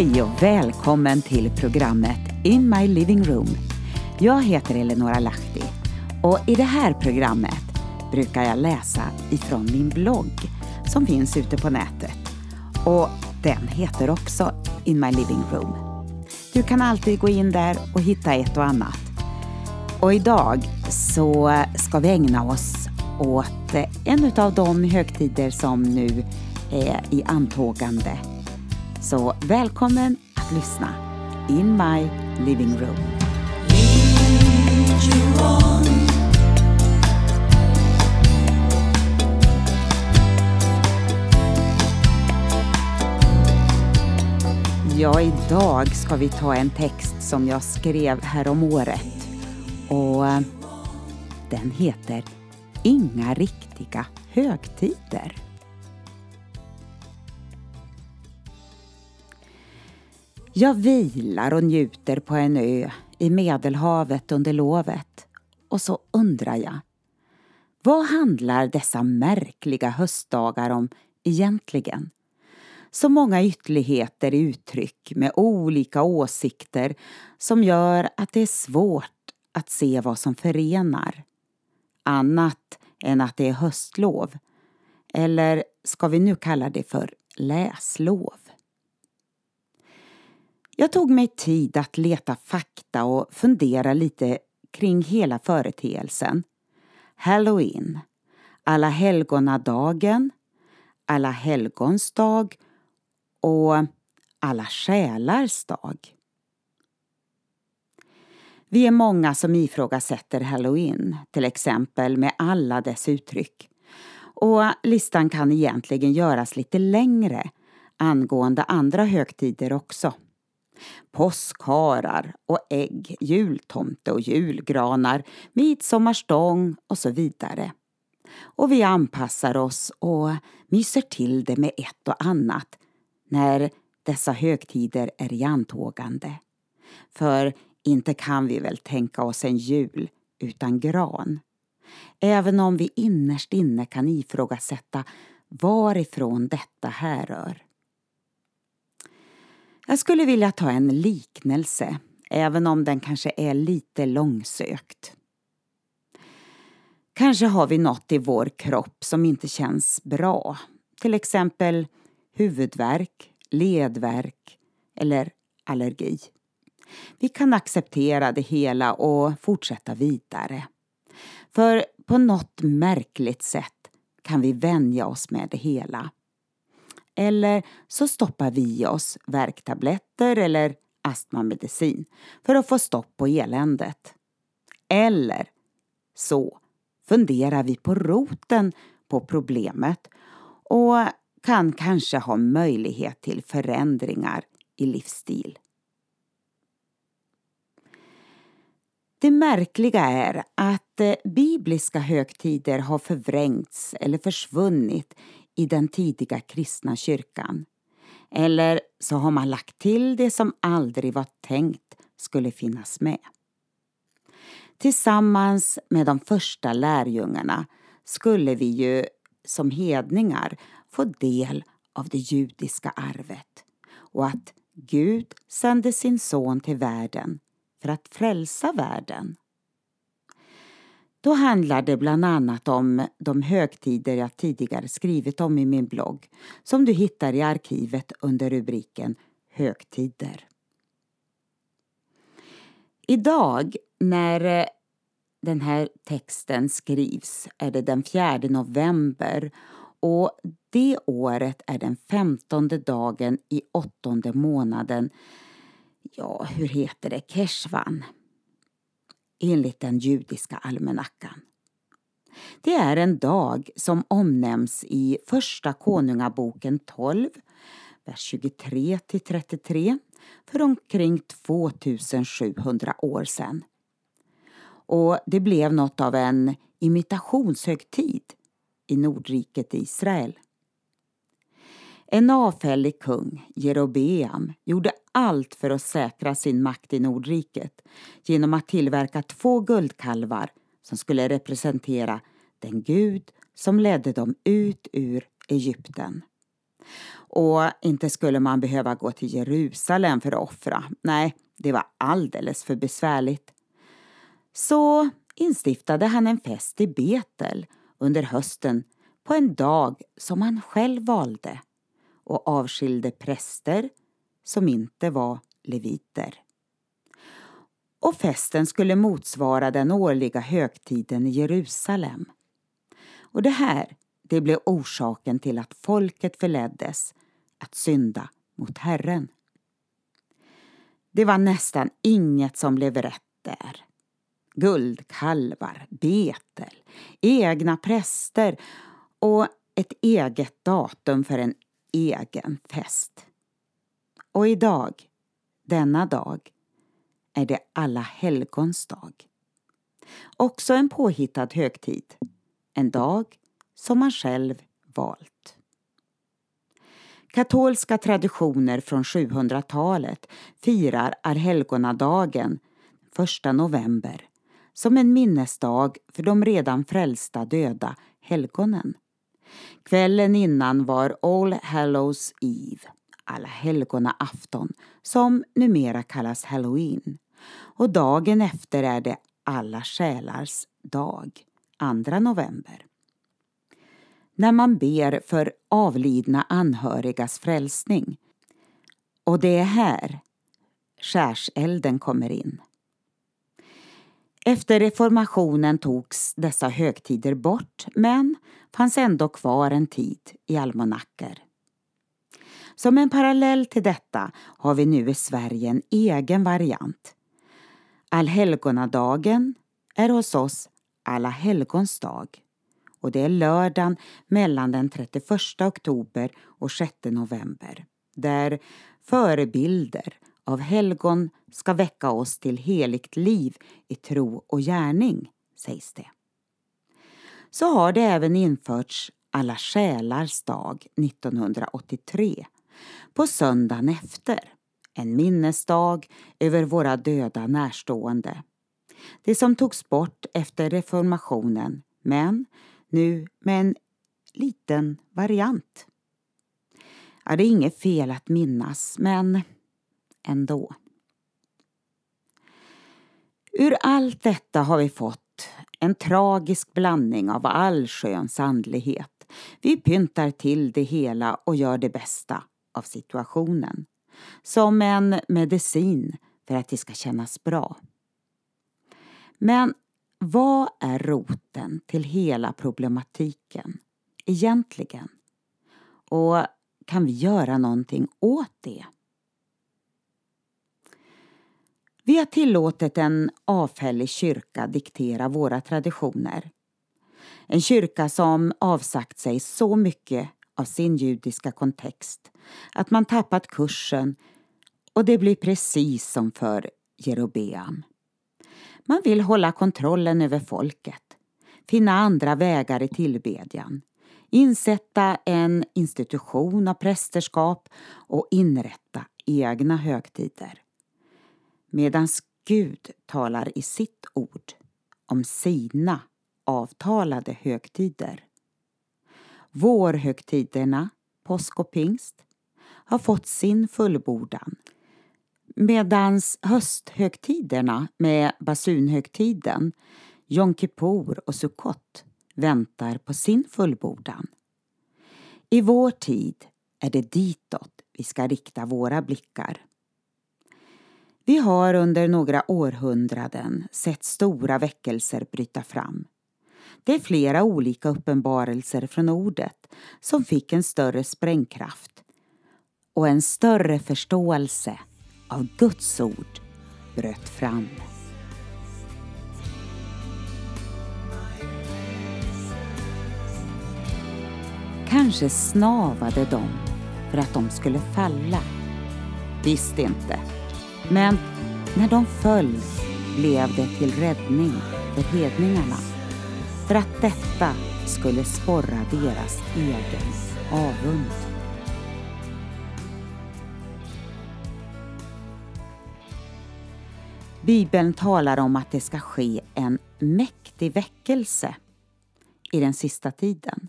Hej och välkommen till programmet In My Living Room. Jag heter Eleonora Lahti och i det här programmet brukar jag läsa ifrån min blogg som finns ute på nätet. Och den heter också In My Living Room. Du kan alltid gå in där och hitta ett och annat. Och idag så ska vi ägna oss åt en av de högtider som nu är i antågande. Så välkommen att lyssna. In My Living Room. Ja, idag ska vi ta en text som jag skrev här om året. Och eh, den heter Inga riktiga högtider. Jag vilar och njuter på en ö i Medelhavet under lovet. Och så undrar jag, vad handlar dessa märkliga höstdagar om egentligen? Så många ytterligheter i uttryck med olika åsikter som gör att det är svårt att se vad som förenar. Annat än att det är höstlov. Eller ska vi nu kalla det för läslov? Jag tog mig tid att leta fakta och fundera lite kring hela företeelsen. Halloween, Alla helgonadagen, Alla helgons dag och Alla själars dag. Vi är många som ifrågasätter halloween, till exempel med alla dess uttryck. Och listan kan egentligen göras lite längre angående andra högtider också. Påskharar och ägg, jultomte och julgranar, midsommarstång och så vidare. Och vi anpassar oss och myser till det med ett och annat när dessa högtider är i antågande. För inte kan vi väl tänka oss en jul utan gran. Även om vi innerst inne kan ifrågasätta varifrån detta härrör. Jag skulle vilja ta en liknelse, även om den kanske är lite långsökt. Kanske har vi något i vår kropp som inte känns bra. Till exempel huvudvärk, ledvärk eller allergi. Vi kan acceptera det hela och fortsätta vidare. För på något märkligt sätt kan vi vänja oss med det hela. Eller så stoppar vi i oss värktabletter eller astmamedicin för att få stopp på eländet. Eller så funderar vi på roten på problemet och kan kanske ha möjlighet till förändringar i livsstil. Det märkliga är att eh, bibliska högtider har förvrängts eller försvunnit i den tidiga kristna kyrkan. Eller så har man lagt till det som aldrig var tänkt skulle finnas med. Tillsammans med de första lärjungarna skulle vi ju som hedningar få del av det judiska arvet och att Gud sände sin son till världen för att frälsa världen. Då handlar det bland annat om de högtider jag tidigare skrivit om i min blogg som du hittar i arkivet under rubriken Högtider. Idag när eh, den här texten skrivs är det den 4 november och det året är den femtonde dagen i åttonde månaden, ja, hur heter det, Keshvan enligt den judiska almanackan. Det är en dag som omnämns i Första Konungaboken 12, vers 23–33 för omkring 2700 år sedan. Och det blev något av en imitationshögtid i Nordriket Israel. En avfällig kung, Jerobeam, gjorde allt för att säkra sin makt i Nordriket genom att tillverka två guldkalvar som skulle representera den gud som ledde dem ut ur Egypten. Och inte skulle man behöva gå till Jerusalem för att offra. Nej, det var alldeles för besvärligt. Så instiftade han en fest i Betel under hösten på en dag som han själv valde och avskilde präster som inte var leviter. Och festen skulle motsvara den årliga högtiden i Jerusalem. Och det här det blev orsaken till att folket förleddes att synda mot Herren. Det var nästan inget som blev rätt där. Guldkalvar, betel, egna präster och ett eget datum för en egen fest. Och idag, denna dag, är det alla helgons dag. Också en påhittad högtid. En dag som man själv valt. Katolska traditioner från 700-talet firar allhelgonadagen 1 november som en minnesdag för de redan frälsta döda helgonen. Kvällen innan var All Hallows Eve, alla helgona afton, som numera kallas Halloween. Och dagen efter är det alla själars dag, 2 november när man ber för avlidna anhörigas frälsning. Och det är här skärselden kommer in. Efter reformationen togs dessa högtider bort men fanns ändå kvar en tid i almanackor. Som en parallell till detta har vi nu i Sverige en egen variant. Allhelgonadagen är hos oss Alla helgons dag och det är lördagen mellan den 31 oktober och 6 november där förebilder av helgon ska väcka oss till heligt liv i tro och gärning, sägs det. Så har det även införts alla själars dag 1983 på söndagen efter, en minnesdag över våra döda närstående. Det som togs bort efter reformationen men nu med en liten variant. Ja, det är inget fel att minnas, men ändå. Ur allt detta har vi fått en tragisk blandning av allsköns andlighet. Vi pyntar till det hela och gör det bästa av situationen. Som en medicin för att det ska kännas bra. Men vad är roten till hela problematiken egentligen? Och kan vi göra någonting åt det? Vi har tillåtit en avfällig kyrka diktera våra traditioner. En kyrka som avsagt sig så mycket av sin judiska kontext att man tappat kursen och det blir precis som för Jerobeam. Man vill hålla kontrollen över folket, finna andra vägar i tillbedjan, insätta en institution av prästerskap och inrätta egna högtider. Medan Gud talar i sitt ord om sina avtalade högtider. Vårhögtiderna, påsk och pingst, har fått sin fullbordan Medans hösthögtiderna med basunhögtiden, Jom Kippur och Sukkot väntar på sin fullbordan. I vår tid är det ditåt vi ska rikta våra blickar. Vi har under några århundraden sett stora väckelser bryta fram. Det är flera olika uppenbarelser från ordet som fick en större sprängkraft och en större förståelse av Guds ord bröt fram. Kanske snavade de för att de skulle falla. Visst inte. Men när de föll blev det till räddning för hedningarna. För att detta skulle sporra deras egen avund. Bibeln talar om att det ska ske en mäktig väckelse i den sista tiden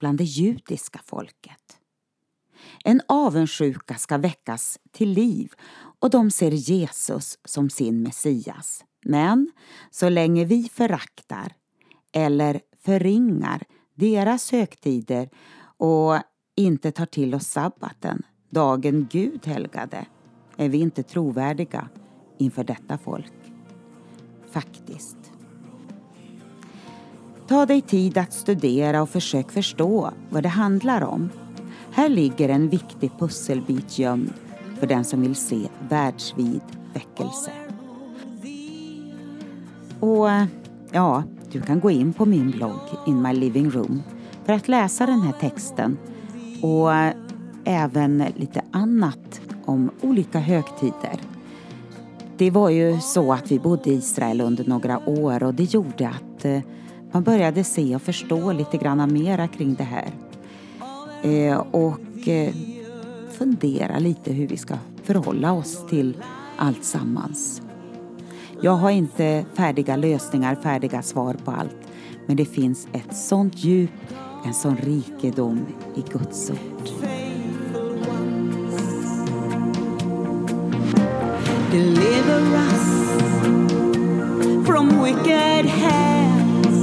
bland det judiska folket. En avundsjuka ska väckas till liv och de ser Jesus som sin Messias. Men så länge vi föraktar eller förringar deras högtider och inte tar till oss sabbaten, dagen Gud helgade, är vi inte trovärdiga inför detta folk. Faktiskt. Ta dig tid att studera och försök förstå vad det handlar om. Här ligger en viktig pusselbit gömd för den som vill se världsvid väckelse. Och ja, du kan gå in på min blogg In My Living Room för att läsa den här texten och även lite annat om olika högtider. Det var ju så att vi bodde i Israel under några år och det gjorde att eh, man började se och förstå lite grann mera kring det här. Eh, och eh, fundera lite hur vi ska förhålla oss till allt sammans. Jag har inte färdiga lösningar, färdiga svar på allt. Men det finns ett sånt djup, en sån rikedom i Guds ord. Deliver us from wicked hands.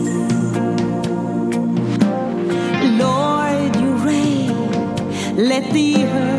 Lord, you reign, let the earth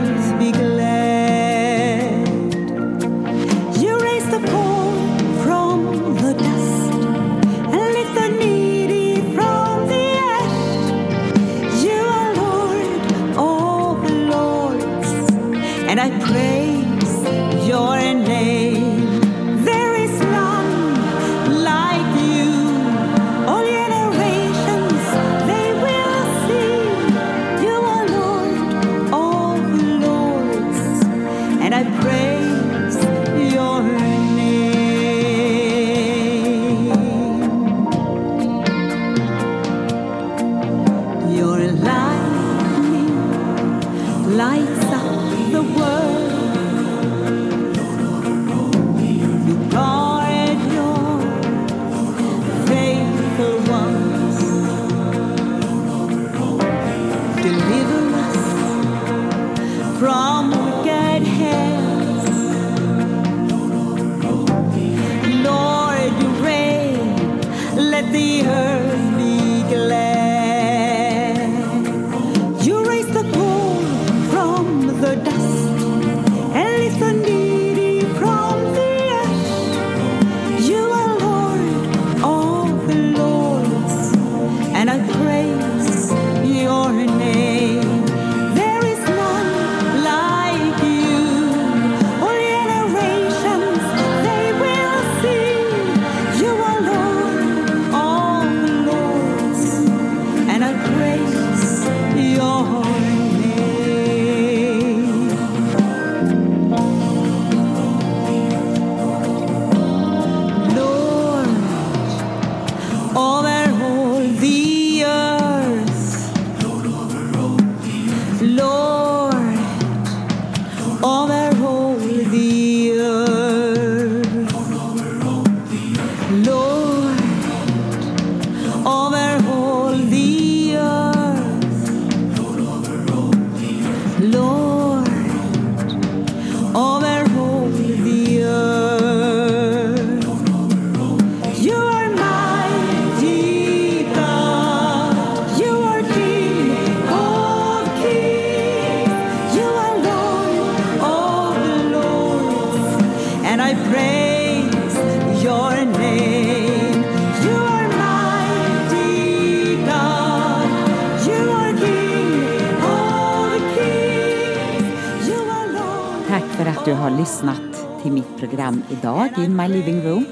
lyssnat till mitt program idag, In My Living Room.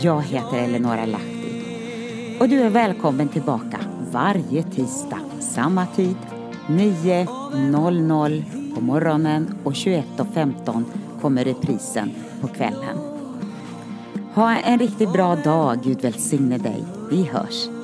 Jag heter Eleonora Lahti. Och du är välkommen tillbaka varje tisdag, samma tid, 9.00 på morgonen och 21.15 kommer reprisen på kvällen. Ha en riktigt bra dag, Gud välsigne dig. Vi hörs.